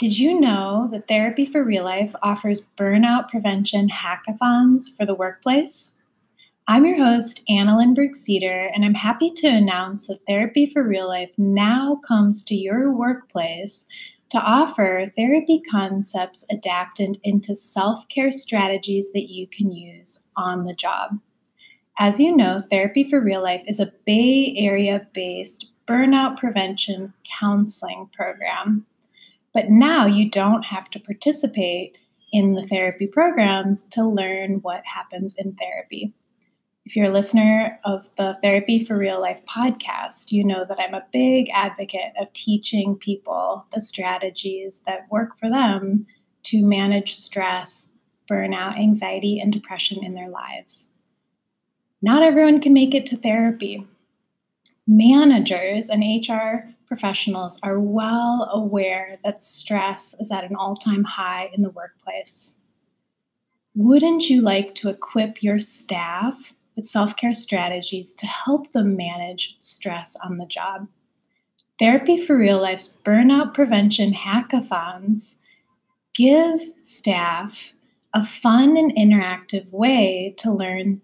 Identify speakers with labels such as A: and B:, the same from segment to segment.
A: Did you know that Therapy for Real Life offers burnout prevention hackathons for the workplace? I'm your host, Anna Lindberg Cedar, and I'm happy to announce that Therapy for Real Life now comes to your workplace to offer therapy concepts adapted into self care strategies that you can use on the job. As you know, Therapy for Real Life is a Bay Area based burnout prevention counseling program. But now you don't have to participate in the therapy programs to learn what happens in therapy. If you're a listener of the Therapy for Real Life podcast, you know that I'm a big advocate of teaching people the strategies that work for them to manage stress, burnout, anxiety, and depression in their lives. Not everyone can make it to therapy. Managers and HR professionals are well aware that stress is at an all time high in the workplace. Wouldn't you like to equip your staff with self care strategies to help them manage stress on the job? Therapy for Real Life's burnout prevention hackathons give staff a fun and interactive way to learn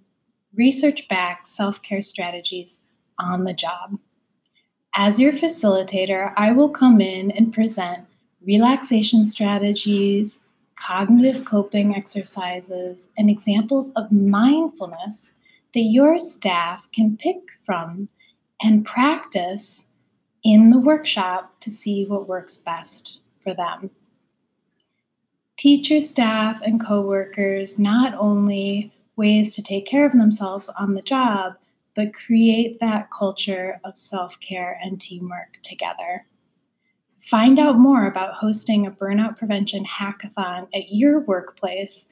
A: research backed self care strategies on the job. As your facilitator, I will come in and present relaxation strategies, cognitive coping exercises, and examples of mindfulness that your staff can pick from and practice in the workshop to see what works best for them. Teach your staff and coworkers not only ways to take care of themselves on the job, but create that culture of self care and teamwork together. Find out more about hosting a burnout prevention hackathon at your workplace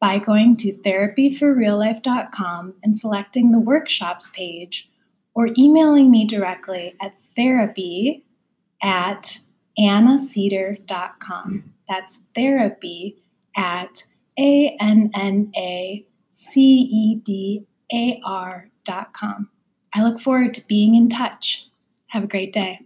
A: by going to therapyforreallife.com and selecting the workshops page or emailing me directly at therapy at annacedar.com. That's therapy at A N N A C E D A R I look forward to being in touch. Have a great day.